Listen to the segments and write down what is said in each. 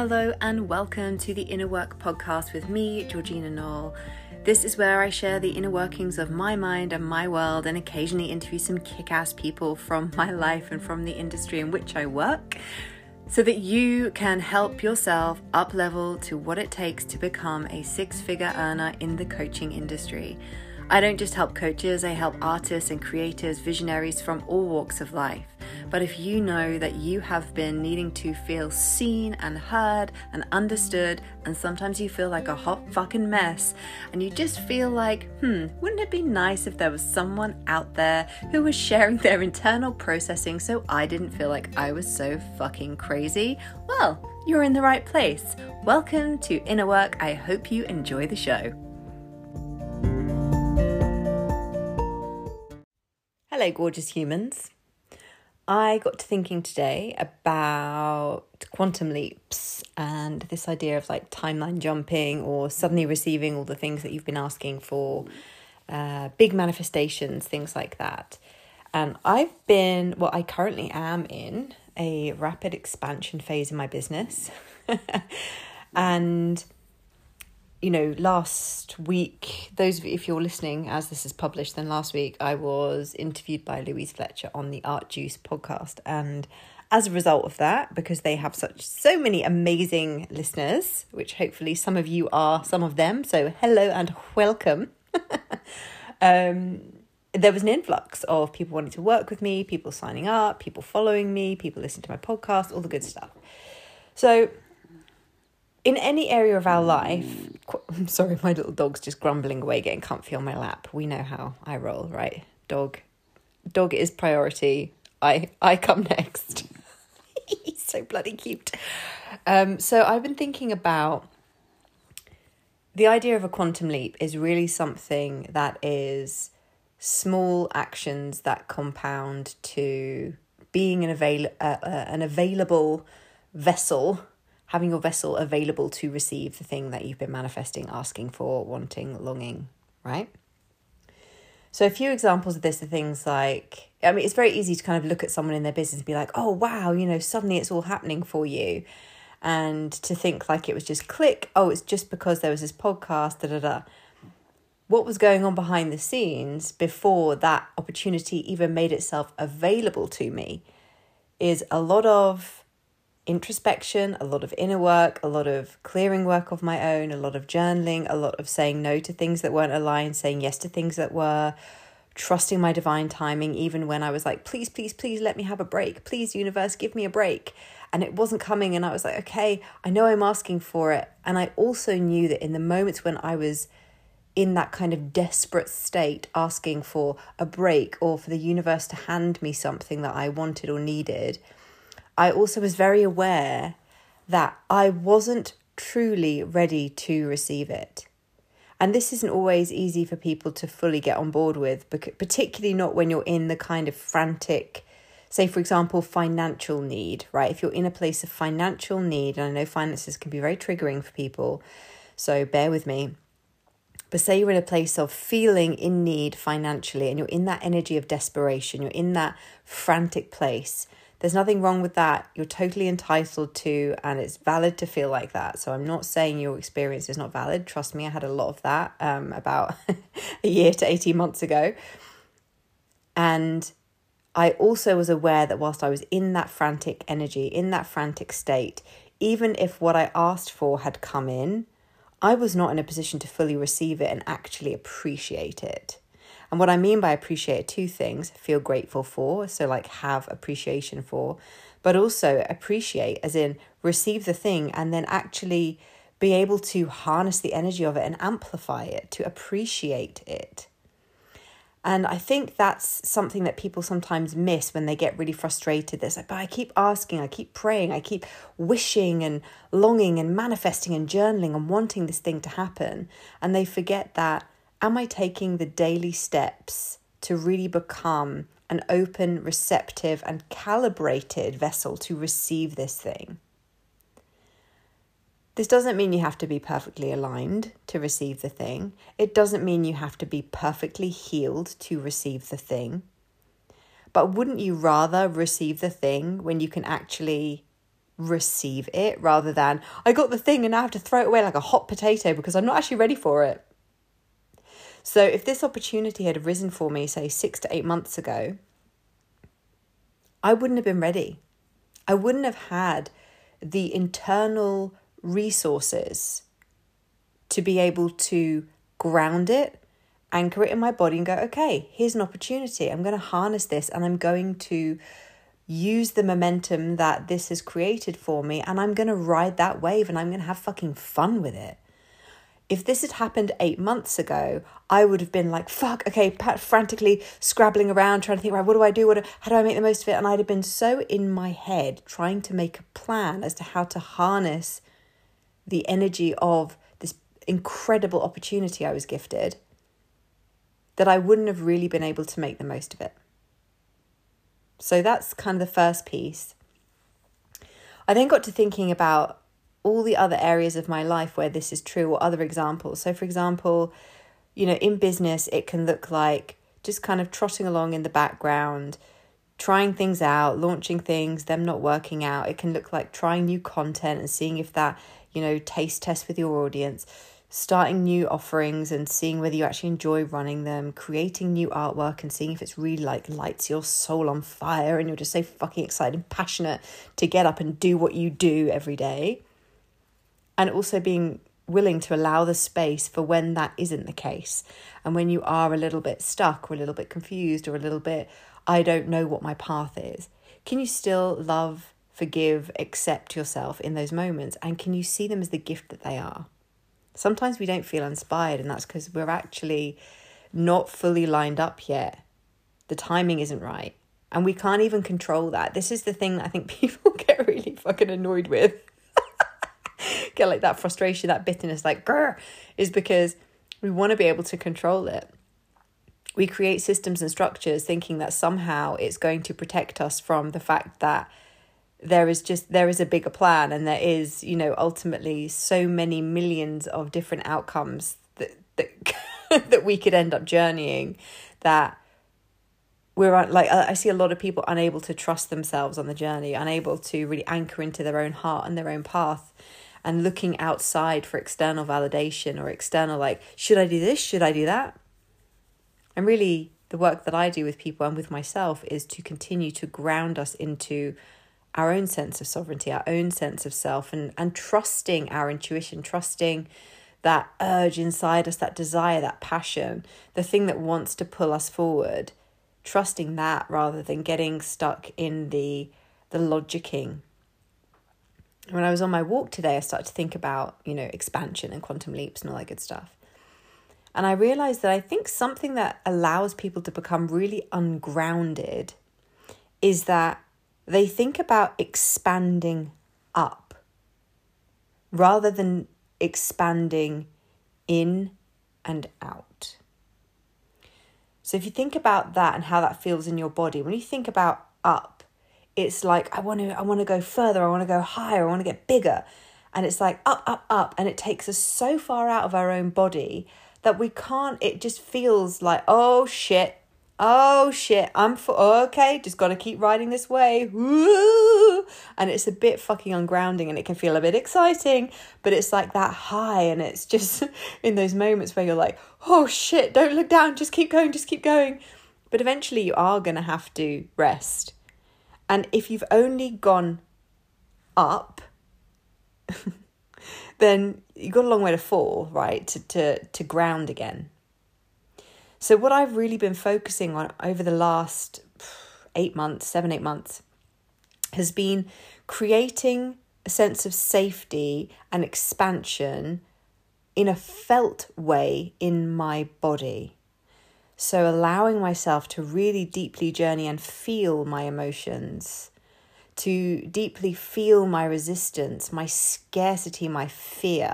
Hello, and welcome to the Inner Work podcast with me, Georgina Noel. This is where I share the inner workings of my mind and my world, and occasionally interview some kick ass people from my life and from the industry in which I work, so that you can help yourself up level to what it takes to become a six figure earner in the coaching industry. I don't just help coaches, I help artists and creators, visionaries from all walks of life. But if you know that you have been needing to feel seen and heard and understood, and sometimes you feel like a hot fucking mess, and you just feel like, hmm, wouldn't it be nice if there was someone out there who was sharing their internal processing so I didn't feel like I was so fucking crazy? Well, you're in the right place. Welcome to Inner Work. I hope you enjoy the show. Hello, gorgeous humans. I got to thinking today about quantum leaps and this idea of like timeline jumping or suddenly receiving all the things that you've been asking for, uh, big manifestations, things like that. And I've been, well, I currently am in a rapid expansion phase in my business. and you know, last week, those of you, if you're listening as this is published, then last week I was interviewed by Louise Fletcher on the Art Juice podcast. And as a result of that, because they have such so many amazing listeners, which hopefully some of you are some of them. So hello and welcome. um, there was an influx of people wanting to work with me, people signing up, people following me, people listening to my podcast, all the good stuff. So in any area of our life, I'm sorry, my little dog's just grumbling away, getting comfy on my lap. We know how I roll, right? Dog, dog is priority. I I come next. He's so bloody cute. Um, so I've been thinking about the idea of a quantum leap is really something that is small actions that compound to being an avail uh, uh, an available vessel having your vessel available to receive the thing that you've been manifesting, asking for, wanting, longing, right? So, a few examples of this are things like I mean, it's very easy to kind of look at someone in their business and be like, oh, wow, you know, suddenly it's all happening for you. And to think like it was just click, oh, it's just because there was this podcast, da da da. What was going on behind the scenes before that opportunity even made itself available to me is a lot of introspection, a lot of inner work, a lot of clearing work of my own, a lot of journaling, a lot of saying no to things that weren't aligned, saying yes to things that were, trusting my divine timing, even when I was like, please, please, please let me have a break. Please, universe, give me a break. And it wasn't coming. And I was like, okay, I know I'm asking for it. And I also knew that in the moments when I was in that kind of desperate state, asking for a break or for the universe to hand me something that I wanted or needed I also was very aware that I wasn't truly ready to receive it. And this isn't always easy for people to fully get on board with, particularly not when you're in the kind of frantic, say, for example, financial need, right? If you're in a place of financial need, and I know finances can be very triggering for people, so bear with me. But say you're in a place of feeling in need financially, and you're in that energy of desperation, you're in that frantic place there's nothing wrong with that. You're totally entitled to, and it's valid to feel like that. So I'm not saying your experience is not valid. Trust me, I had a lot of that um, about a year to 18 months ago. And I also was aware that whilst I was in that frantic energy, in that frantic state, even if what I asked for had come in, I was not in a position to fully receive it and actually appreciate it. And what I mean by appreciate two things feel grateful for, so like have appreciation for, but also appreciate, as in receive the thing and then actually be able to harness the energy of it and amplify it, to appreciate it. And I think that's something that people sometimes miss when they get really frustrated. There's like, but I keep asking, I keep praying, I keep wishing and longing and manifesting and journaling and wanting this thing to happen. And they forget that am I taking the daily steps to really become an open, receptive, and calibrated vessel to receive this thing? This doesn't mean you have to be perfectly aligned to receive the thing. It doesn't mean you have to be perfectly healed to receive the thing. But wouldn't you rather receive the thing when you can actually receive it rather than I got the thing and I have to throw it away like a hot potato because I'm not actually ready for it. So if this opportunity had arisen for me, say six to eight months ago, I wouldn't have been ready. I wouldn't have had the internal resources to be able to ground it, anchor it in my body, and go, okay, here's an opportunity. I'm going to harness this and I'm going to use the momentum that this has created for me and I'm going to ride that wave and I'm going to have fucking fun with it. If this had happened eight months ago, I would have been like, fuck, okay, pat- frantically scrabbling around, trying to think, right, what do I do? What, how do I make the most of it? And I'd have been so in my head trying to make a plan as to how to harness the energy of this incredible opportunity I was gifted that I wouldn't have really been able to make the most of it. So that's kind of the first piece. I then got to thinking about all the other areas of my life where this is true or other examples. So, for example, you know, in business, it can look like just kind of trotting along in the background, trying things out, launching things, them not working out. It can look like trying new content and seeing if that, you know, taste test with your audience starting new offerings and seeing whether you actually enjoy running them, creating new artwork and seeing if it's really like lights your soul on fire and you're just so fucking excited and passionate to get up and do what you do every day. And also being willing to allow the space for when that isn't the case and when you are a little bit stuck or a little bit confused or a little bit, I don't know what my path is. Can you still love, forgive, accept yourself in those moments? And can you see them as the gift that they are? Sometimes we don't feel inspired, and that's because we're actually not fully lined up yet. The timing isn't right. And we can't even control that. This is the thing that I think people get really fucking annoyed with. Get like that frustration, that bitterness, like, grr, is because we want to be able to control it. We create systems and structures thinking that somehow it's going to protect us from the fact that there is just there is a bigger plan and there is you know ultimately so many millions of different outcomes that that that we could end up journeying that we're like I see a lot of people unable to trust themselves on the journey, unable to really anchor into their own heart and their own path, and looking outside for external validation or external like should I do this, should I do that, and really the work that I do with people and with myself is to continue to ground us into our own sense of sovereignty, our own sense of self, and, and trusting our intuition, trusting that urge inside us, that desire, that passion, the thing that wants to pull us forward, trusting that rather than getting stuck in the the logicking. When I was on my walk today, I started to think about, you know, expansion and quantum leaps and all that good stuff. And I realized that I think something that allows people to become really ungrounded is that they think about expanding up rather than expanding in and out. So if you think about that and how that feels in your body, when you think about up, it's like I want to I want to go further, I want to go higher, I want to get bigger. And it's like up up up and it takes us so far out of our own body that we can't it just feels like oh shit, oh shit, I'm for okay, just gotta keep riding this way. And it's a bit fucking ungrounding and it can feel a bit exciting, but it's like that high and it's just in those moments where you're like, oh shit, don't look down, just keep going, just keep going. But eventually you are gonna have to rest. And if you've only gone up, then you've got a long way to fall, right? To to to ground again. So, what I've really been focusing on over the last eight months, seven, eight months, has been creating a sense of safety and expansion in a felt way in my body. So, allowing myself to really deeply journey and feel my emotions, to deeply feel my resistance, my scarcity, my fear.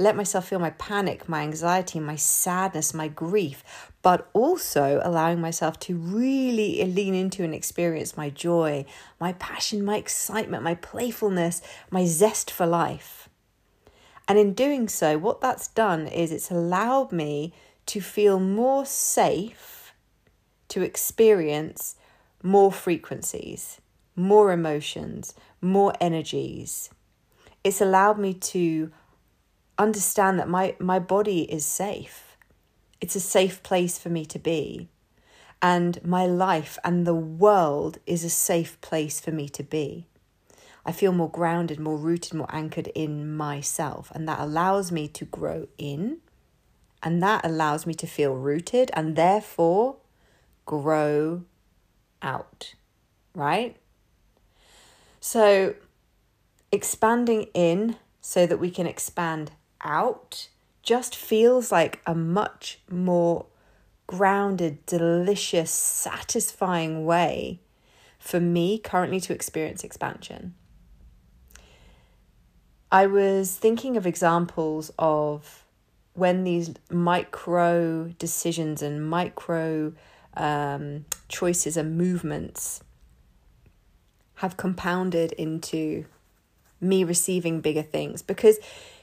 Let myself feel my panic, my anxiety, my sadness, my grief, but also allowing myself to really lean into and experience my joy, my passion, my excitement, my playfulness, my zest for life. And in doing so, what that's done is it's allowed me to feel more safe to experience more frequencies. more emotions, more energies. It's allowed me to understand that my, my body is safe. It's a safe place for me to be. And my life and the world is a safe place for me to be. I feel more grounded, more rooted, more anchored in myself. And that allows me to grow in. And that allows me to feel rooted and therefore grow out. Right? So, expanding in so that we can expand out just feels like a much more grounded, delicious, satisfying way for me currently to experience expansion. I was thinking of examples of when these micro decisions and micro um, choices and movements have compounded into me receiving bigger things. Because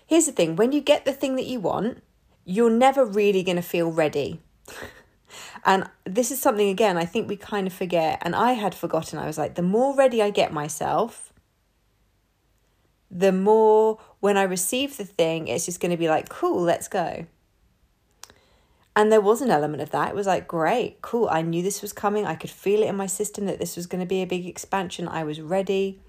here's the thing when you get the thing that you want, you're never really going to feel ready. and this is something, again, I think we kind of forget. And I had forgotten. I was like, the more ready I get myself, the more when I receive the thing, it's just going to be like, cool, let's go. And there was an element of that. It was like, great, cool. I knew this was coming. I could feel it in my system that this was going to be a big expansion. I was ready.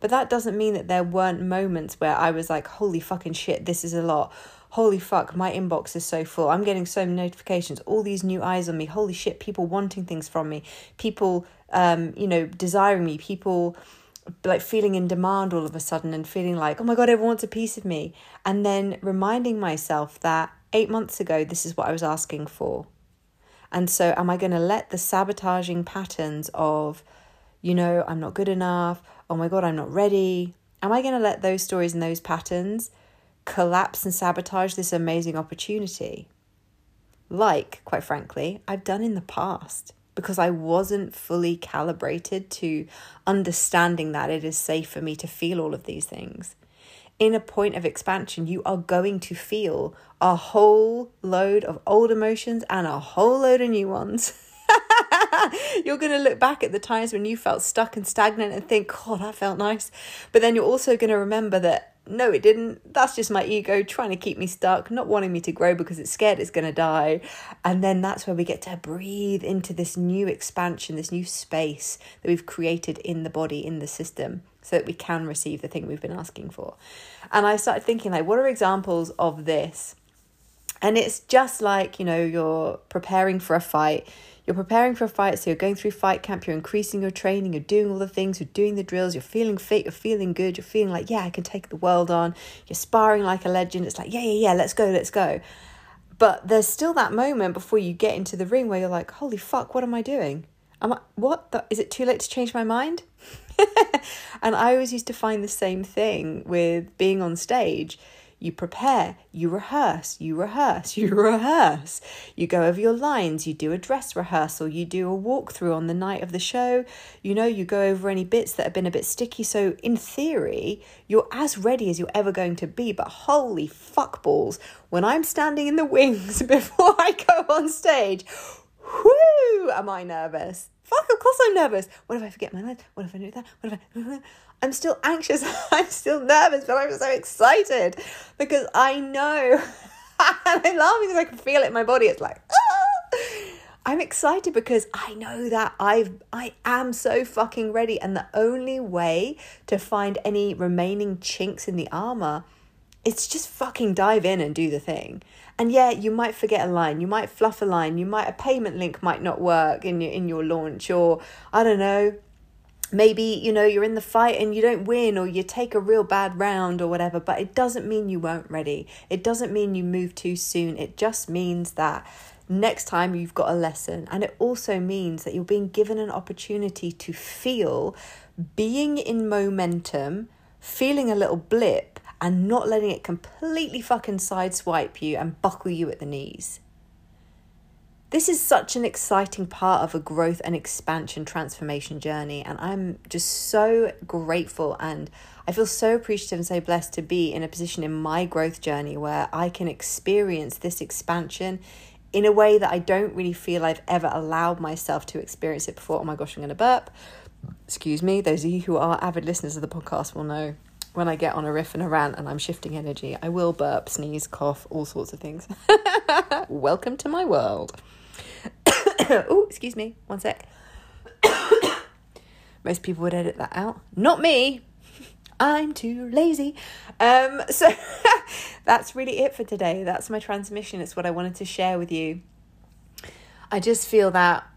But that doesn't mean that there weren't moments where I was like, holy fucking shit, this is a lot. Holy fuck, my inbox is so full. I'm getting so many notifications, all these new eyes on me. Holy shit, people wanting things from me, people, um, you know, desiring me, people like feeling in demand all of a sudden and feeling like, oh my God, everyone wants a piece of me. And then reminding myself that eight months ago, this is what I was asking for. And so, am I going to let the sabotaging patterns of, you know, I'm not good enough, oh my God, I'm not ready, am I going to let those stories and those patterns collapse and sabotage this amazing opportunity? Like, quite frankly, I've done in the past because I wasn't fully calibrated to understanding that it is safe for me to feel all of these things in a point of expansion, you are going to feel a whole load of old emotions and a whole load of new ones. you're going to look back at the times when you felt stuck and stagnant and think, oh, that felt nice. But then you're also going to remember that no, it didn't. That's just my ego trying to keep me stuck, not wanting me to grow because it's scared it's going to die. And then that's where we get to breathe into this new expansion, this new space that we've created in the body, in the system, so that we can receive the thing we've been asking for. And I started thinking, like, what are examples of this? And it's just like, you know, you're preparing for a fight you're preparing for a fight, so you're going through fight camp, you're increasing your training, you're doing all the things, you're doing the drills, you're feeling fit, you're feeling good, you're feeling like, yeah, I can take the world on, you're sparring like a legend. It's like, yeah, yeah, yeah, let's go, let's go. But there's still that moment before you get into the ring where you're like, holy fuck, what am I doing? Am I, what? The, is it too late to change my mind? and I always used to find the same thing with being on stage you prepare, you rehearse, you rehearse, you rehearse. You go over your lines, you do a dress rehearsal, you do a walkthrough on the night of the show. You know, you go over any bits that have been a bit sticky. So, in theory, you're as ready as you're ever going to be. But holy fuck balls, when I'm standing in the wings before I go on stage, whoo, am I nervous? Fuck, of course I'm nervous. What if I forget my lines? What if I do that? What if I. I'm still anxious. I'm still nervous, but I'm so excited because I know. and I'm laughing because I can feel it in my body. It's like, ah! I'm excited because I know that I've I am so fucking ready. And the only way to find any remaining chinks in the armor it's just fucking dive in and do the thing. And yeah, you might forget a line, you might fluff a line, you might a payment link might not work in your in your launch, or I don't know, maybe you know you're in the fight and you don't win or you take a real bad round or whatever but it doesn't mean you weren't ready. It doesn't mean you moved too soon. It just means that next time you've got a lesson. And it also means that you're being given an opportunity to feel being in momentum feeling a little blip and not letting it completely fucking sideswipe you and buckle you at the knees this is such an exciting part of a growth and expansion transformation journey. And I'm just so grateful and I feel so appreciative and so blessed to be in a position in my growth journey where I can experience this expansion in a way that I don't really feel I've ever allowed myself to experience it before. Oh my gosh, I'm going to burp. excuse me, those of you who are avid listeners of the podcast will know when I get on a riff and a rant and I'm shifting energy, I will burp, sneeze, cough, all sorts of things. Welcome to my world. oh, excuse me, one sec. Most people would edit that out. Not me. I'm too lazy. Um, so that's really it for today. That's my transmission. It's what I wanted to share with you. I just feel that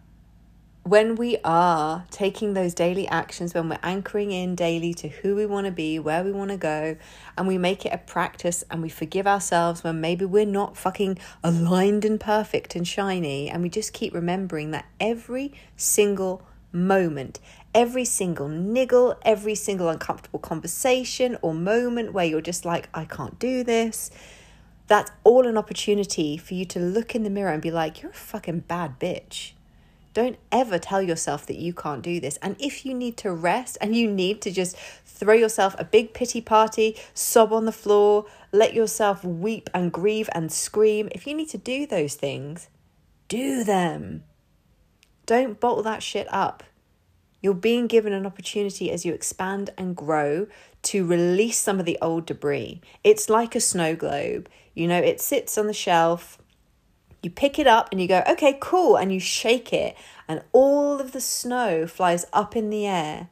when we are taking those daily actions, when we're anchoring in daily to who we want to be, where we want to go, and we make it a practice and we forgive ourselves when maybe we're not fucking aligned and perfect and shiny, and we just keep remembering that every single moment, every single niggle, every single uncomfortable conversation or moment where you're just like, I can't do this. That's all an opportunity for you to look in the mirror and be like, you're a fucking bad bitch don't ever tell yourself that you can't do this. And if you need to rest and you need to just throw yourself a big pity party, sob on the floor, let yourself weep and grieve and scream, if you need to do those things, do them. Don't bottle that shit up. You're being given an opportunity as you expand and grow to release some of the old debris. It's like a snow globe. You know, it sits on the shelf you pick it up and you go, okay, cool. And you shake it, and all of the snow flies up in the air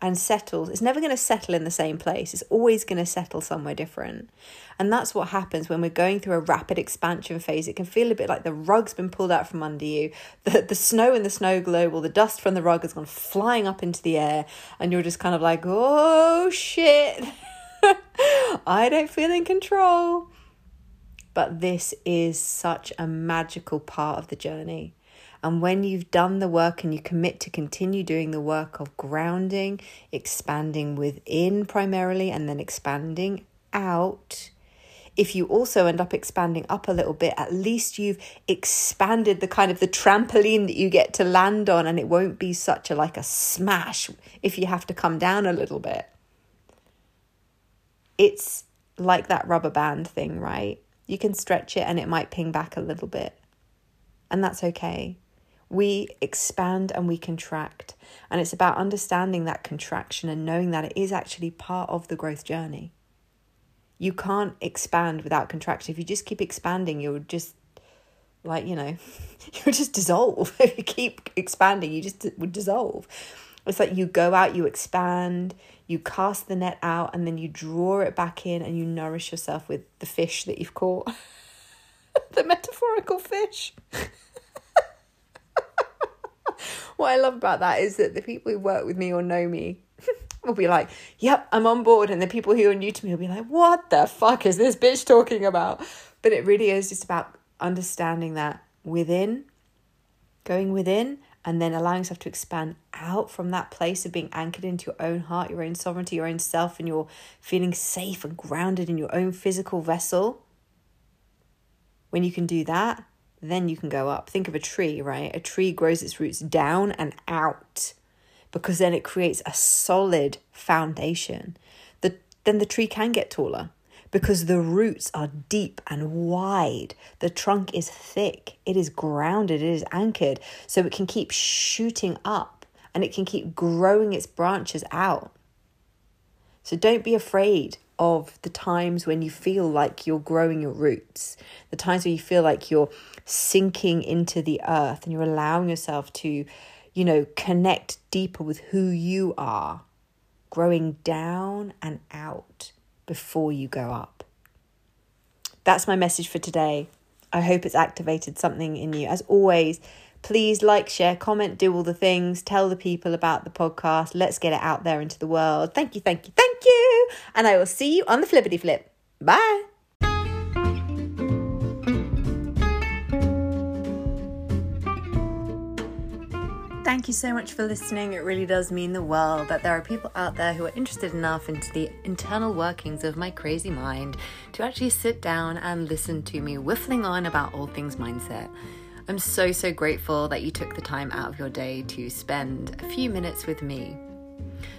and settles. It's never going to settle in the same place, it's always going to settle somewhere different. And that's what happens when we're going through a rapid expansion phase. It can feel a bit like the rug's been pulled out from under you. The, the snow in the snow globe or the dust from the rug has gone flying up into the air, and you're just kind of like, oh shit, I don't feel in control. But this is such a magical part of the journey. And when you've done the work and you commit to continue doing the work of grounding, expanding within primarily, and then expanding out, if you also end up expanding up a little bit, at least you've expanded the kind of the trampoline that you get to land on, and it won't be such a like a smash if you have to come down a little bit. It's like that rubber band thing, right? You can stretch it and it might ping back a little bit. And that's okay. We expand and we contract. And it's about understanding that contraction and knowing that it is actually part of the growth journey. You can't expand without contraction. If you just keep expanding, you'll just like, you know, you'll just dissolve. if you keep expanding, you just would dissolve. It's like you go out, you expand, you cast the net out, and then you draw it back in and you nourish yourself with the fish that you've caught. the metaphorical fish. what I love about that is that the people who work with me or know me will be like, Yep, I'm on board. And the people who are new to me will be like, What the fuck is this bitch talking about? But it really is just about understanding that within, going within, and then allowing yourself to expand out from that place of being anchored into your own heart, your own sovereignty, your own self, and you're feeling safe and grounded in your own physical vessel. When you can do that, then you can go up. Think of a tree, right? A tree grows its roots down and out because then it creates a solid foundation. The, then the tree can get taller because the roots are deep and wide. The trunk is thick, it is grounded, it is anchored, so it can keep shooting up and it can keep growing its branches out. So don't be afraid of the times when you feel like you're growing your roots, the times where you feel like you're sinking into the earth and you're allowing yourself to, you know, connect deeper with who you are, growing down and out before you go up. That's my message for today. I hope it's activated something in you. As always, please like, share, comment, do all the things, tell the people about the podcast. Let's get it out there into the world. Thank you, thank you, thank you. And I will see you on the flippity flip. Bye. Thank you so much for listening. It really does mean the world that there are people out there who are interested enough into the internal workings of my crazy mind to actually sit down and listen to me whiffling on about all things mindset. I'm so, so grateful that you took the time out of your day to spend a few minutes with me.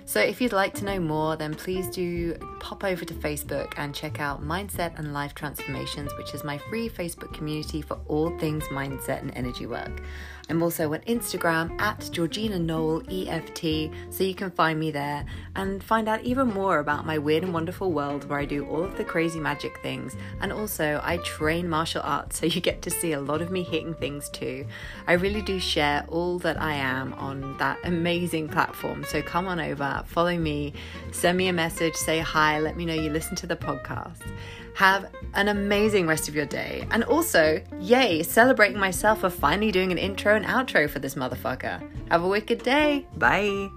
So, if you'd like to know more, then please do pop over to Facebook and check out Mindset and Life Transformations, which is my free Facebook community for all things mindset and energy work. I'm also on Instagram at Georgina Noel EFT, so you can find me there and find out even more about my weird and wonderful world where I do all of the crazy magic things. And also, I train martial arts, so you get to see a lot of me hitting things too. I really do share all that I am on that amazing platform, so come on over, follow me, send me a message, say hi, let me know you listen to the podcast. Have an amazing rest of your day. And also, yay, celebrating myself for finally doing an intro and outro for this motherfucker. Have a wicked day. Bye.